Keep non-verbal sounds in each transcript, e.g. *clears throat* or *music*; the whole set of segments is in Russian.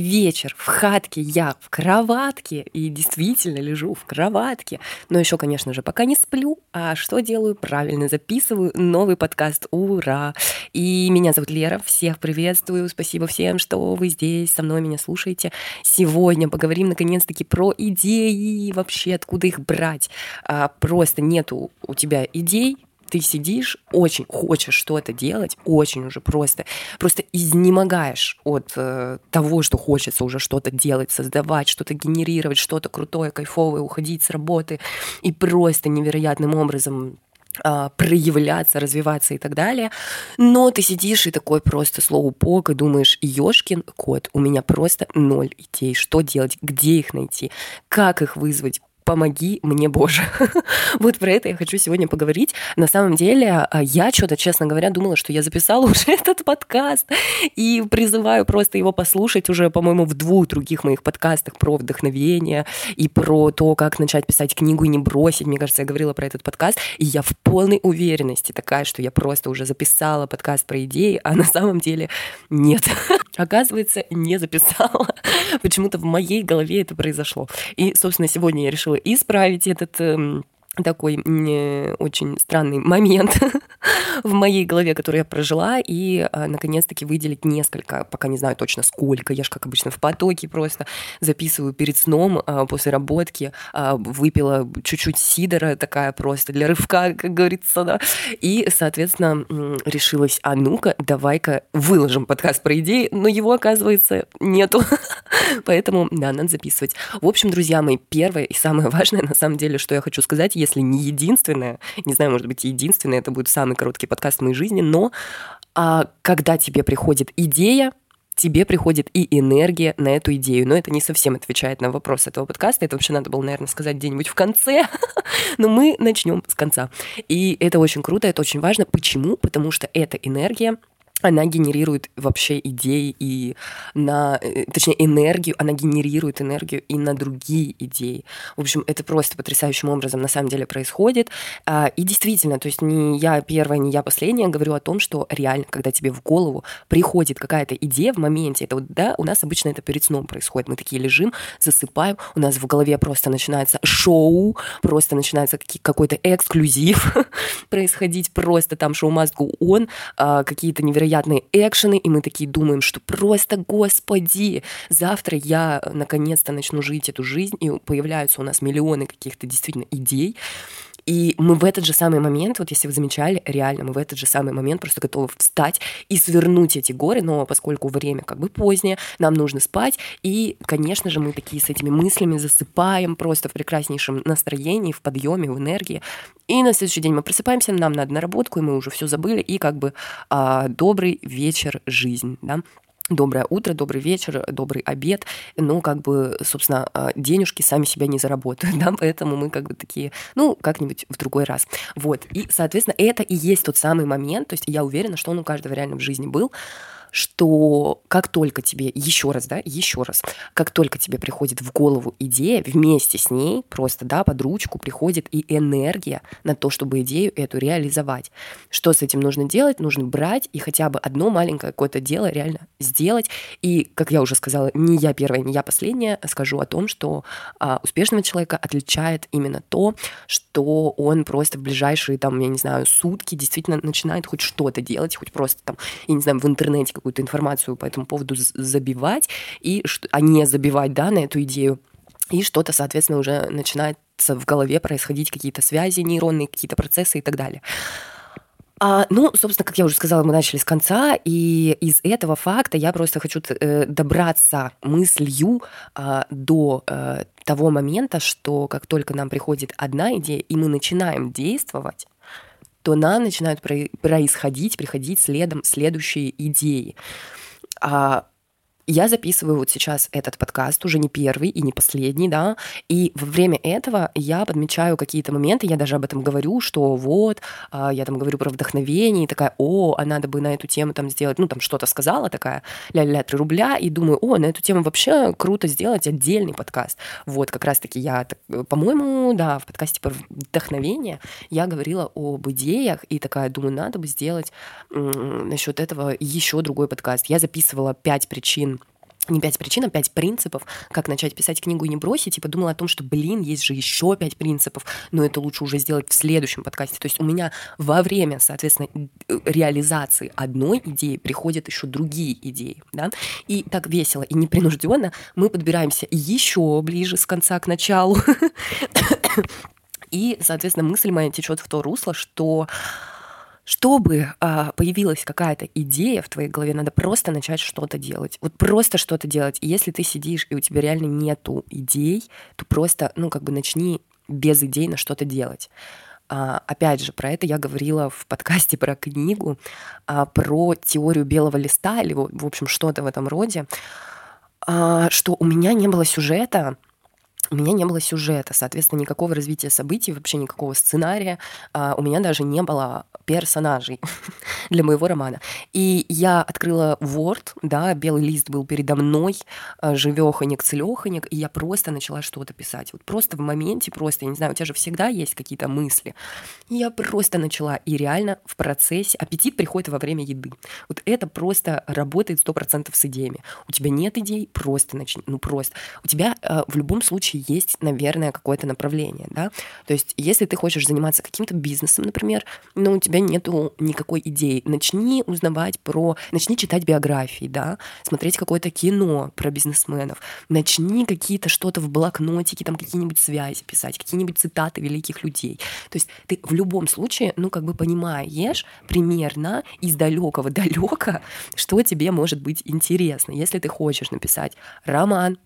вечер в хатке, я в кроватке, и действительно лежу в кроватке. Но еще, конечно же, пока не сплю. А что делаю? Правильно записываю новый подкаст. Ура! И меня зовут Лера. Всех приветствую. Спасибо всем, что вы здесь со мной меня слушаете. Сегодня поговорим наконец-таки про идеи, вообще откуда их брать. А, просто нету у тебя идей, ты сидишь, очень хочешь что-то делать, очень уже просто, просто изнемогаешь от э, того, что хочется уже что-то делать, создавать, что-то генерировать, что-то крутое, кайфовое, уходить с работы и просто невероятным образом а, проявляться, развиваться и так далее. Но ты сидишь и такой просто слово пок и думаешь, ёшкин кот, у меня просто ноль идей, что делать, где их найти, как их вызвать, помоги мне, Боже. *laughs* вот про это я хочу сегодня поговорить. На самом деле, а, я что-то, честно говоря, думала, что я записала *laughs* уже этот подкаст и призываю просто его послушать уже, по-моему, в двух других моих подкастах про вдохновение и про то, как начать писать книгу и не бросить. Мне кажется, я говорила про этот подкаст, и я в полной уверенности такая, что я просто уже записала подкаст про идеи, а на самом деле нет. *laughs* Оказывается, не записала. Почему-то в моей голове это произошло. И, собственно, сегодня я решила решила исправить этот такой очень странный момент *laughs* в моей голове, который я прожила, и а, наконец-таки выделить несколько, пока не знаю точно сколько, я же, как обычно, в потоке просто записываю перед сном а, после работки, а, выпила чуть-чуть сидора такая просто для рывка, как говорится, да, и, соответственно, решилась, а ну-ка, давай-ка выложим подкаст про идеи, но его, оказывается, нету, *laughs* поэтому, да, надо записывать. В общем, друзья мои, первое и самое важное, на самом деле, что я хочу сказать, если не единственное, не знаю, может быть, единственное, это будет самый короткий подкаст в моей жизни, но а, когда тебе приходит идея, тебе приходит и энергия на эту идею. Но это не совсем отвечает на вопрос этого подкаста. Это вообще надо было, наверное, сказать где-нибудь в конце. *laughs* Но мы начнем с конца. И это очень круто, это очень важно. Почему? Потому что эта энергия она генерирует вообще идеи и на, э, точнее, энергию, она генерирует энергию и на другие идеи. В общем, это просто потрясающим образом на самом деле происходит. А, и действительно, то есть не я первая, не я последняя говорю о том, что реально, когда тебе в голову приходит какая-то идея в моменте, это вот, да, у нас обычно это перед сном происходит. Мы такие лежим, засыпаем, у нас в голове просто начинается шоу, просто начинается какой-то эксклюзив *laughs* происходить, просто там шоу must on, а, какие-то невероятные невероятные экшены, и мы такие думаем, что просто, господи, завтра я наконец-то начну жить эту жизнь, и появляются у нас миллионы каких-то действительно идей, и мы в этот же самый момент, вот если вы замечали, реально, мы в этот же самый момент просто готовы встать и свернуть эти горы, но поскольку время как бы позднее, нам нужно спать, и, конечно же, мы такие с этими мыслями засыпаем просто в прекраснейшем настроении, в подъеме, в энергии, и на следующий день мы просыпаемся, нам надо на работку, и мы уже все забыли, и как бы а, добрый вечер, жизнь, да доброе утро, добрый вечер, добрый обед, ну, как бы, собственно, а, денежки сами себя не заработают, *laughs* да, поэтому мы как бы такие, ну, как-нибудь в другой раз. Вот, и, соответственно, это и есть тот самый момент, то есть я уверена, что он у каждого реально в жизни был, что как только тебе, еще раз, да, еще раз, как только тебе приходит в голову идея, вместе с ней, просто, да, под ручку приходит и энергия на то, чтобы идею эту реализовать. Что с этим нужно делать? Нужно брать и хотя бы одно маленькое какое-то дело реально сделать. И, как я уже сказала, не я первая, не я последняя, скажу о том, что а, успешного человека отличает именно то, что он просто в ближайшие, там, я не знаю, сутки действительно начинает хоть что-то делать, хоть просто там, я не знаю, в интернете какую-то информацию по этому поводу забивать, и, а не забивать да, на эту идею. И что-то, соответственно, уже начинается в голове происходить, какие-то связи нейронные, какие-то процессы и так далее. А, ну, собственно, как я уже сказала, мы начали с конца, и из этого факта я просто хочу э, добраться мыслью э, до э, того момента, что как только нам приходит одна идея, и мы начинаем действовать, то нам начинают происходить, приходить следом следующие идеи. А я записываю вот сейчас этот подкаст, уже не первый и не последний, да, и во время этого я подмечаю какие-то моменты, я даже об этом говорю, что вот, а, я там говорю про вдохновение, и такая, о, а надо бы на эту тему там сделать, ну, там что-то сказала, такая, ля-ля, 3 рубля, и думаю, о, на эту тему вообще круто сделать отдельный подкаст. Вот, как раз-таки я, по-моему, да, в подкасте про вдохновение я говорила об идеях, и такая, думаю, надо бы сделать насчет этого еще другой подкаст. Я записывала пять причин не пять причин, а пять принципов, как начать писать книгу и не бросить, и подумала о том, что, блин, есть же еще пять принципов, но это лучше уже сделать в следующем подкасте. То есть у меня во время, соответственно, реализации одной идеи приходят еще другие идеи, да, и так весело и непринужденно мы подбираемся еще ближе с конца к началу, *coughs* и, соответственно, мысль моя течет в то русло, что чтобы а, появилась какая-то идея в твоей голове, надо просто начать что-то делать. Вот просто что-то делать. И если ты сидишь, и у тебя реально нету идей, то просто, ну, как бы начни без идей на что-то делать. А, опять же, про это я говорила в подкасте про книгу, а, про теорию белого листа, или, в общем, что-то в этом роде, а, что у меня не было сюжета, у меня не было сюжета, соответственно, никакого развития событий, вообще никакого сценария. А, у меня даже не было персонажей *laughs* для моего романа. И я открыла Word, да, белый лист был передо мной, а, живеханик, целеханик, и я просто начала что-то писать. Вот просто в моменте, просто, я не знаю, у тебя же всегда есть какие-то мысли. И я просто начала, и реально в процессе аппетит приходит во время еды. Вот это просто работает сто процентов с идеями. У тебя нет идей, просто начни, ну просто. У тебя э, в любом случае есть, наверное, какое-то направление, да. То есть если ты хочешь заниматься каким-то бизнесом, например, но у тебя нету никакой идеи, начни узнавать про, начни читать биографии, да, смотреть какое-то кино про бизнесменов, начни какие-то что-то в блокнотике, там какие-нибудь связи писать, какие-нибудь цитаты великих людей. То есть ты в любом случае, ну, как бы понимаешь примерно из далекого далека, *laughs* что тебе может быть интересно. Если ты хочешь написать роман,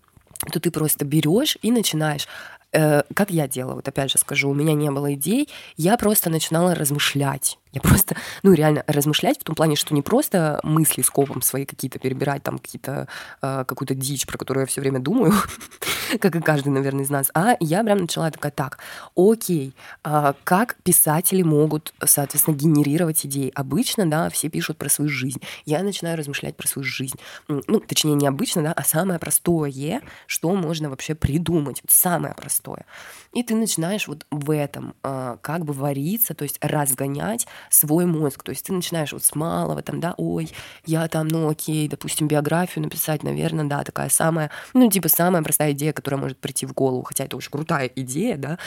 то ты просто берешь и начинаешь э, как я делала, вот опять же скажу, у меня не было идей, я просто начинала размышлять. Я просто, ну, реально размышлять в том плане, что не просто мысли скопом свои какие-то перебирать, там какие-то, э, какую-то дичь, про которую я все время думаю, *laughs* как и каждый, наверное, из нас, а я прям начала такая, так, окей, э, как писатели могут, соответственно, генерировать идеи? Обычно, да, все пишут про свою жизнь. Я начинаю размышлять про свою жизнь. Ну, точнее, не обычно, да, а самое простое, что можно вообще придумать. Самое простое. И ты начинаешь вот в этом э, как бы вариться, то есть разгонять свой мозг. То есть ты начинаешь вот с малого, там, да, ой, я там, ну окей, допустим, биографию написать, наверное, да, такая самая, ну, типа самая простая идея, которая может прийти в голову, хотя это очень крутая идея, да,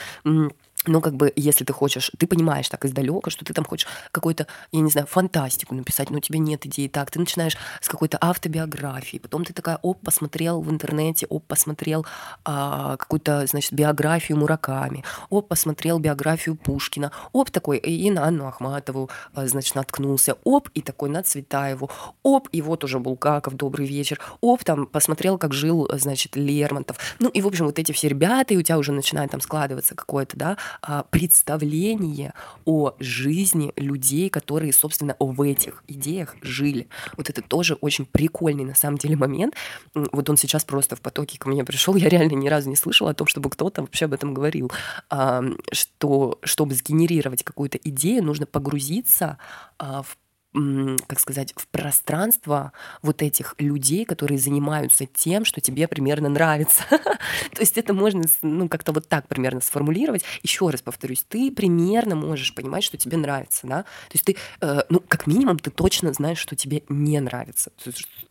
но как бы, если ты хочешь, ты понимаешь так издалека, что ты там хочешь какую-то, я не знаю, фантастику написать, но у тебя нет идеи так, ты начинаешь с какой-то автобиографии, потом ты такая, оп, посмотрел в интернете, оп, посмотрел а, какую-то, значит, биографию Мураками, оп, посмотрел биографию Пушкина, оп, такой, и на Анну Ахматову, а, значит, наткнулся, оп, и такой на Цветаеву, оп, и вот уже Булгаков, добрый вечер, оп, там, посмотрел, как жил, значит, Лермонтов, ну, и, в общем, вот эти все ребята, и у тебя уже начинает там складываться какое-то, да, а, представление о жизни людей, которые, собственно, в этих идеях жили. Вот это тоже очень прикольный на самом деле момент. Вот он сейчас просто в потоке ко мне пришел. Я реально ни разу не слышала о том, чтобы кто-то вообще об этом говорил. А, что чтобы сгенерировать какую-то идею, нужно погрузиться а, в как сказать, в пространство вот этих людей, которые занимаются тем, что тебе примерно нравится. *laughs* То есть это можно ну, как-то вот так примерно сформулировать. Еще раз повторюсь, ты примерно можешь понимать, что тебе нравится, да? То есть ты, э, ну, как минимум, ты точно знаешь, что тебе не нравится.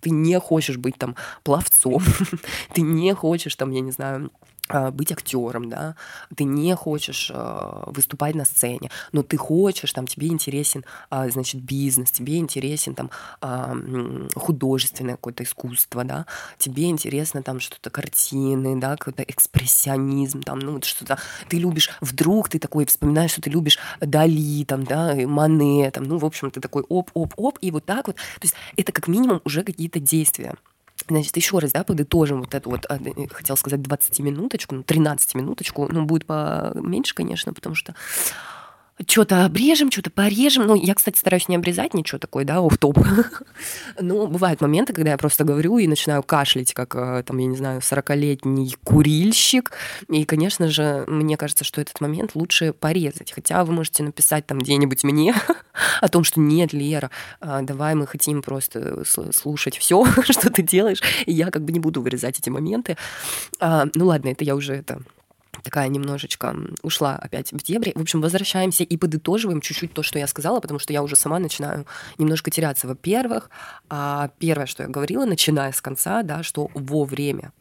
Ты не хочешь быть там пловцом, *laughs* ты не хочешь там, я не знаю, быть актером, да, ты не хочешь э, выступать на сцене, но ты хочешь, там, тебе интересен, э, значит, бизнес, тебе интересен, там, э, художественное какое-то искусство, да, тебе интересно, там, что-то картины, да, какой-то экспрессионизм, там, ну, вот что-то, ты любишь, вдруг ты такой вспоминаешь, что ты любишь Дали, там, да, Мане, там, ну, в общем, ты такой оп-оп-оп, и вот так вот, то есть это как минимум уже какие-то действия, Значит, еще раз, да, подытожим вот эту вот, а, хотел сказать 20-минуточку, ну, 13-минуточку, ну, будет поменьше, конечно, потому что что-то обрежем, что-то порежем. Ну, я, кстати, стараюсь не обрезать ничего такое, да, в топ *laughs* Но бывают моменты, когда я просто говорю и начинаю кашлять, как, э, там, я не знаю, 40-летний курильщик. И, конечно же, мне кажется, что этот момент лучше порезать. Хотя вы можете написать там где-нибудь мне *laughs* о том, что нет, Лера, а, давай мы хотим просто слушать все, *laughs* что ты делаешь, и я как бы не буду вырезать эти моменты. А, ну ладно, это я уже это такая немножечко ушла опять в дебри. В общем, возвращаемся и подытоживаем чуть-чуть то, что я сказала, потому что я уже сама начинаю немножко теряться. Во-первых, а, первое, что я говорила, начиная с конца, да, что во время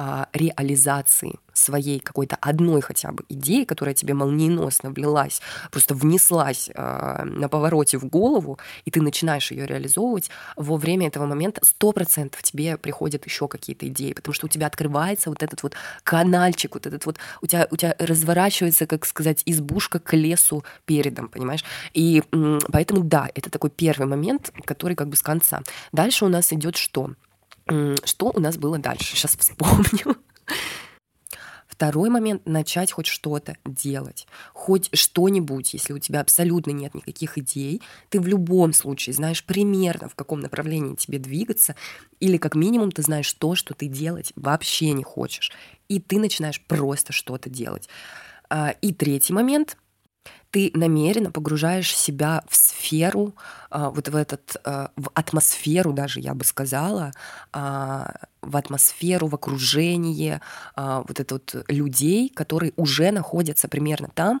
а, реализации своей какой-то одной хотя бы идеи, которая тебе молниеносно влилась, просто внеслась э, на повороте в голову, и ты начинаешь ее реализовывать, во время этого момента сто процентов тебе приходят еще какие-то идеи, потому что у тебя открывается вот этот вот канальчик, вот этот вот, у тебя, у тебя разворачивается, как сказать, избушка к лесу передом, понимаешь? И поэтому да, это такой первый момент, который как бы с конца. Дальше у нас идет что? Что у нас было дальше? Сейчас вспомню. *laughs* Второй момент — начать хоть что-то делать. Хоть что-нибудь, если у тебя абсолютно нет никаких идей, ты в любом случае знаешь примерно, в каком направлении тебе двигаться, или как минимум ты знаешь то, что ты делать вообще не хочешь. И ты начинаешь просто что-то делать. А, и третий момент — ты намеренно погружаешь себя в сферу, а, вот в этот, а, в атмосферу даже, я бы сказала, а, в атмосферу, в окружение вот это вот людей, которые уже находятся примерно там,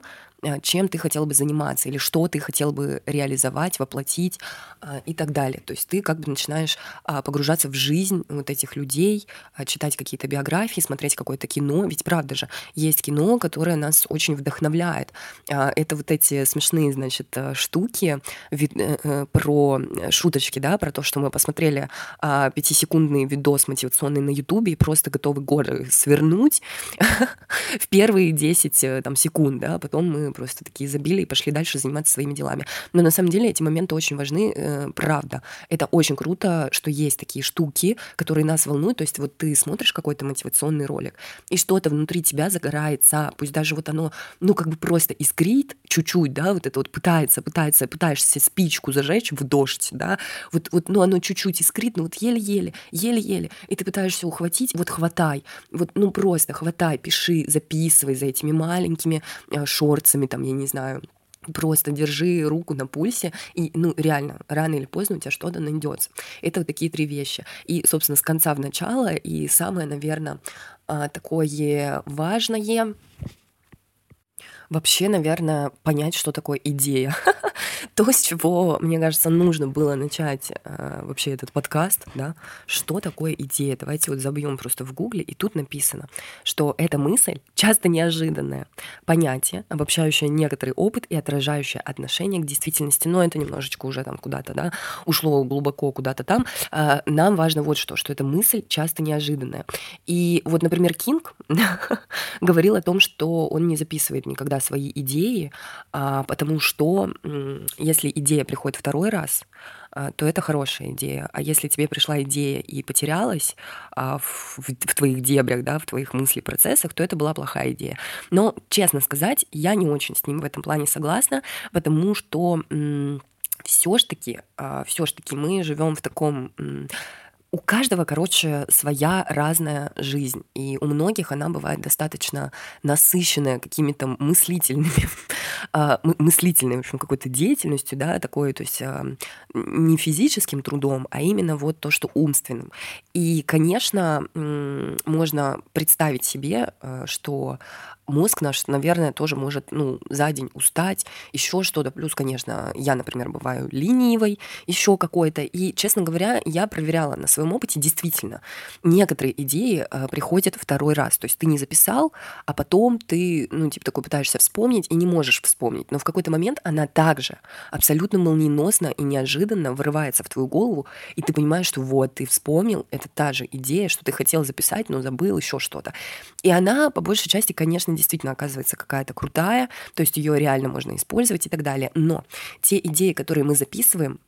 чем ты хотел бы заниматься или что ты хотел бы реализовать, воплотить а, и так далее. То есть ты как бы начинаешь а, погружаться в жизнь вот этих людей, читать какие-то биографии, смотреть какое-то кино. Ведь правда же, есть кино, которое нас очень вдохновляет. Это вот эти смешные, значит, штуки э, э, про шуточки, да, про то, что мы посмотрели пятисекундный видос мотивационный на Ютубе и просто готовы горы свернуть *laughs* в первые 10 э, там, секунд, да, потом мы просто такие забили и пошли дальше заниматься своими делами. Но на самом деле эти моменты очень важны, э, правда. Это очень круто, что есть такие штуки, которые нас волнуют. То есть вот ты смотришь какой-то мотивационный ролик, и что-то внутри тебя загорается, пусть даже вот оно, ну, как бы просто искрит чуть-чуть, да, вот это вот пытается, пытается, пытаешься спичку зажечь в дождь, да, вот, вот ну, оно чуть-чуть искрит, ну, вот еле-еле, еле-еле, и ты пытаешься ухватить, вот хватай, вот, ну, просто хватай, пиши, записывай за этими маленькими э, шорцами, пальцами, там, я не знаю, просто держи руку на пульсе, и, ну, реально, рано или поздно у тебя что-то найдется. Это вот такие три вещи. И, собственно, с конца в начало, и самое, наверное, а, такое важное, вообще, наверное, понять, что такое идея. *laughs* То, с чего, мне кажется, нужно было начать э, вообще этот подкаст, да, что такое идея. Давайте вот забьем просто в гугле, и тут написано, что эта мысль часто неожиданное понятие, обобщающее некоторый опыт и отражающее отношение к действительности. Но это немножечко уже там куда-то, да, ушло глубоко куда-то там. Э, нам важно вот что, что эта мысль часто неожиданная. И вот, например, Кинг *laughs* говорил о том, что он не записывает никогда свои идеи, а, потому что если идея приходит второй раз, а, то это хорошая идея. А если тебе пришла идея и потерялась а, в, твоих дебрях, да, в твоих мыслях, процессах, то это была плохая идея. Но, честно сказать, я не очень с ним в этом плане согласна, потому что все ж таки, все ж таки мы живем в таком у каждого, короче, своя разная жизнь, и у многих она бывает достаточно насыщенная какими-то мыслительными, *laughs* а, мыслительной, в общем, какой-то деятельностью, да, такой, то есть а, не физическим трудом, а именно вот то, что умственным. И, конечно, можно представить себе, а, что мозг наш, наверное, тоже может ну, за день устать, еще что-то. Плюс, конечно, я, например, бываю ленивой, еще какой-то. И, честно говоря, я проверяла на своем опыте, действительно, некоторые идеи э, приходят второй раз. То есть ты не записал, а потом ты, ну, типа, такой пытаешься вспомнить и не можешь вспомнить. Но в какой-то момент она также абсолютно молниеносно и неожиданно вырывается в твою голову, и ты понимаешь, что вот, ты вспомнил, это та же идея, что ты хотел записать, но забыл еще что-то. И она, по большей части, конечно, действительно оказывается какая-то крутая, то есть ее реально можно использовать и так далее. Но те идеи, которые мы записываем,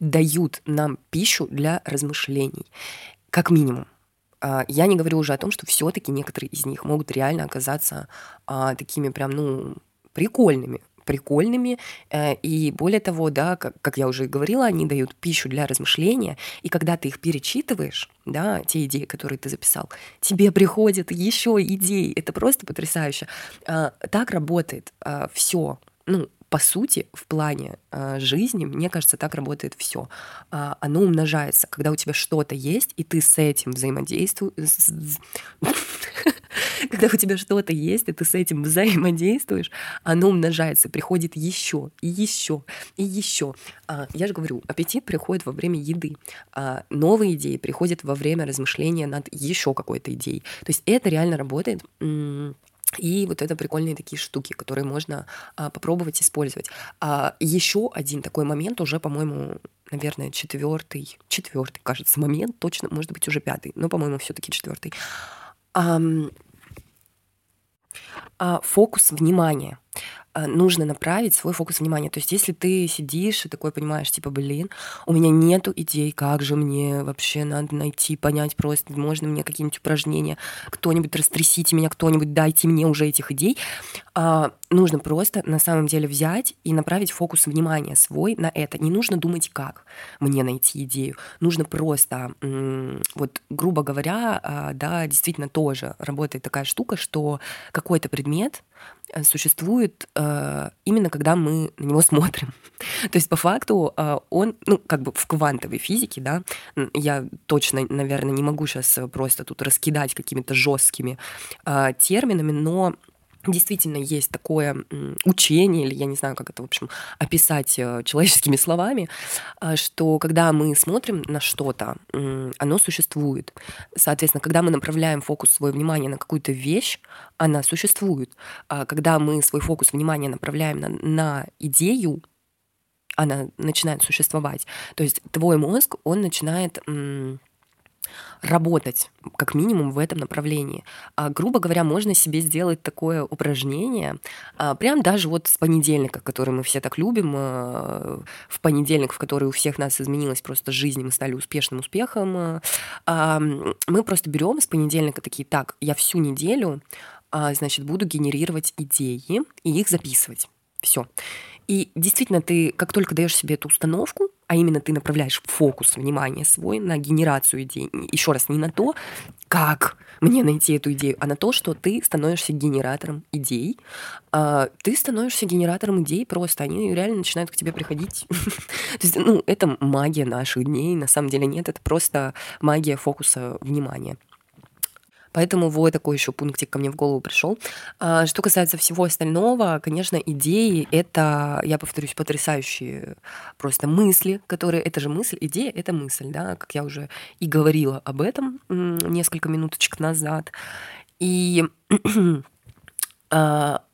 дают нам пищу для размышлений, как минимум. А, я не говорю уже о том, что все-таки некоторые из них могут реально оказаться а, такими прям, ну, прикольными, прикольными. Э, и более того, да, как, как я уже говорила, они дают пищу для размышления. И когда ты их перечитываешь, да, те идеи, которые ты записал, тебе приходят еще идеи. Это просто потрясающе. А, так работает а, все. Ну, по сути, в плане э, жизни, мне кажется, так работает все. Э, оно умножается, когда у тебя что-то есть, и ты с этим взаимодействуешь. когда у тебя что-то есть, и ты с этим взаимодействуешь, оно умножается, приходит еще и еще и еще. А, я же говорю, аппетит приходит во время еды, а новые идеи приходят во время размышления над еще какой-то идеей. То есть это реально работает. И вот это прикольные такие штуки, которые можно а, попробовать использовать. А еще один такой момент уже, по-моему, наверное, четвертый, четвертый, кажется, момент, точно, может быть, уже пятый, но, по-моему, все-таки четвертый. А, а, фокус внимания. А, нужно направить свой фокус внимания. То есть если ты сидишь и такой понимаешь, типа, блин, у меня нету идей, как же мне вообще надо найти, понять просто, можно мне какие-нибудь упражнения, кто-нибудь растрясите меня, кто-нибудь дайте мне уже этих идей. А, нужно просто на самом деле взять и направить фокус внимания свой на это. Не нужно думать, как мне найти идею. Нужно просто, вот грубо говоря, а, да, действительно тоже работает такая штука, что какой-то предмет, существует э, именно когда мы на него смотрим. *laughs* То есть по факту э, он, ну, как бы в квантовой физике, да, я точно, наверное, не могу сейчас просто тут раскидать какими-то жесткими э, терминами, но действительно есть такое учение, или я не знаю, как это, в общем, описать э, человеческими словами, а, что когда мы смотрим на что-то, оно существует. Соответственно, когда мы направляем фокус своего внимания на какую-то вещь, она существует. А когда мы свой фокус внимания направляем на, на идею, она начинает существовать. То есть твой мозг, он начинает работать, как минимум, в этом направлении. А, грубо говоря, можно себе сделать такое упражнение, а, прям даже вот с понедельника, который мы все так любим, а, в понедельник, в который у всех нас изменилась просто жизнь, мы стали успешным успехом, а, мы просто берем с понедельника такие, так, я всю неделю, а, значит, буду генерировать идеи и их записывать. Все. И действительно, ты как только даешь себе эту установку, а именно ты направляешь фокус внимания свой на генерацию идей, еще раз, не на то, как мне найти эту идею, а на то, что ты становишься генератором идей. А ты становишься генератором идей просто, они реально начинают к тебе приходить. *laughs* То есть, ну, это магия наших дней, на самом деле нет, это просто магия фокуса внимания. Поэтому вот такой еще пунктик ко мне в голову пришел. А, что касается всего остального, конечно, идеи — это, я повторюсь, потрясающие просто мысли, которые... Это же мысль, идея — это мысль, да, как я уже и говорила об этом несколько минуточек назад. И *clears throat*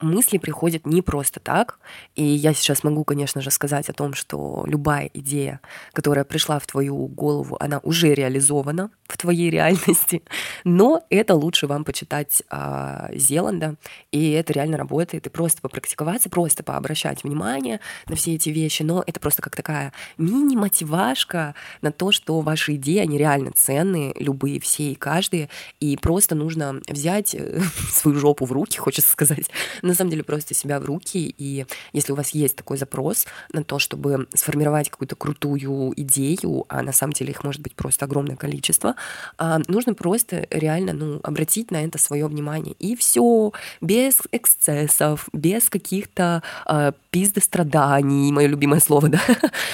мысли приходят не просто так. И я сейчас могу, конечно же, сказать о том, что любая идея, которая пришла в твою голову, она уже реализована в твоей реальности. *laughs* Но это лучше вам почитать а, Зеланда, и это реально работает. И просто попрактиковаться, просто пообращать внимание на все эти вещи. Но это просто как такая мини-мотивашка на то, что ваши идеи, они реально ценные, любые, все и каждые. И просто нужно взять э, *laughs* свою жопу в руки, хочется сказать, сказать. *laughs* На самом деле просто себя в руки, и если у вас есть такой запрос на то, чтобы сформировать какую-то крутую идею, а на самом деле их может быть просто огромное количество, а, нужно просто реально ну, обратить на это свое внимание. И все, без эксцессов, без каких-то э, пиздостраданий, мое любимое слово, *laughs* да,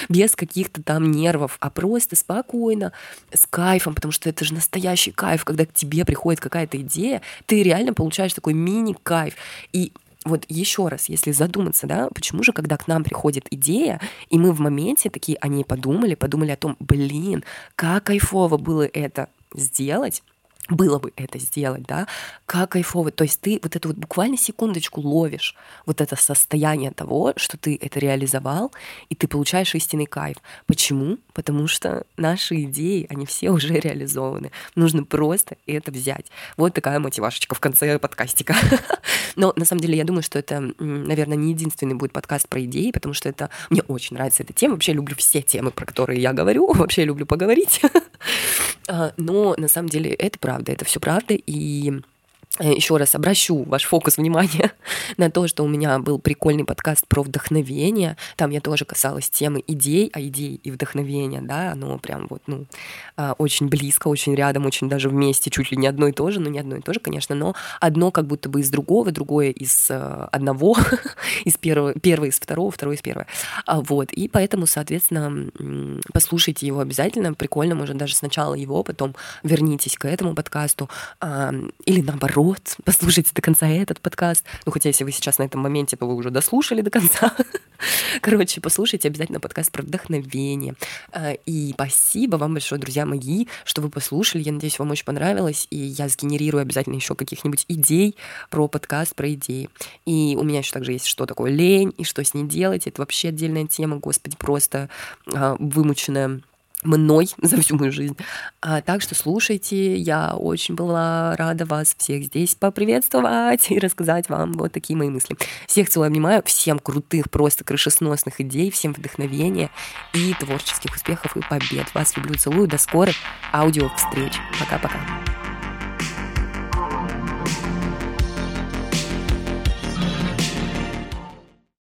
без каких-то там нервов, а просто спокойно, с кайфом, потому что это же настоящий кайф, когда к тебе приходит какая-то идея, ты реально получаешь такой мини-кайф. И вот еще раз, если задуматься, да, почему же, когда к нам приходит идея, и мы в моменте такие о ней подумали, подумали о том, блин, как кайфово было это сделать, было бы это сделать, да, как кайфово. То есть ты вот эту вот буквально секундочку ловишь вот это состояние того, что ты это реализовал, и ты получаешь истинный кайф. Почему? Потому что наши идеи, они все *laughs* уже реализованы. Нужно просто это взять. Вот такая мотивашечка в конце подкастика. *laughs* Но на самом деле я думаю, что это, наверное, не единственный будет подкаст про идеи, потому что это мне очень нравится эта тема. Вообще люблю все темы, про которые я говорю. *laughs* Вообще люблю поговорить. А, но на самом деле это правда, это все правда. И еще раз обращу ваш фокус внимания *laughs* на то, что у меня был прикольный подкаст про вдохновение. Там я тоже касалась темы идей, а идей и вдохновения, да, оно прям вот, ну, а, очень близко, очень рядом, очень даже вместе, чуть ли не одно и то же, ну, не одно и то же, конечно, но одно как будто бы из другого, другое из э, одного, *laughs* из первого, первое из второго, второе из первого. А, вот, и поэтому, соответственно, послушайте его обязательно, прикольно, может, даже сначала его, потом вернитесь к этому подкасту, или наоборот, тот, *laughs* послушайте до конца этот подкаст. Ну, хотя если вы сейчас на этом моменте, то вы уже дослушали до конца. *laughs* Короче, послушайте обязательно подкаст про вдохновение. А, и спасибо вам большое, друзья мои, что вы послушали. Я надеюсь, вам очень понравилось. И я сгенерирую обязательно еще каких-нибудь идей про подкаст, про идеи. И у меня еще также есть, что такое лень и что с ней делать. Это вообще отдельная тема, господи, просто а, вымученная мной *laughs* за всю мою жизнь. А, так что слушайте, я очень была рада вас всех здесь поприветствовать *laughs* и рассказать вам вот такие мои мысли. Всех целую, обнимаю, всем крутых, просто крышесносных идей, всем вдохновения и творческих успехов и побед. Вас люблю, целую, до скорых аудио встреч. Пока-пока.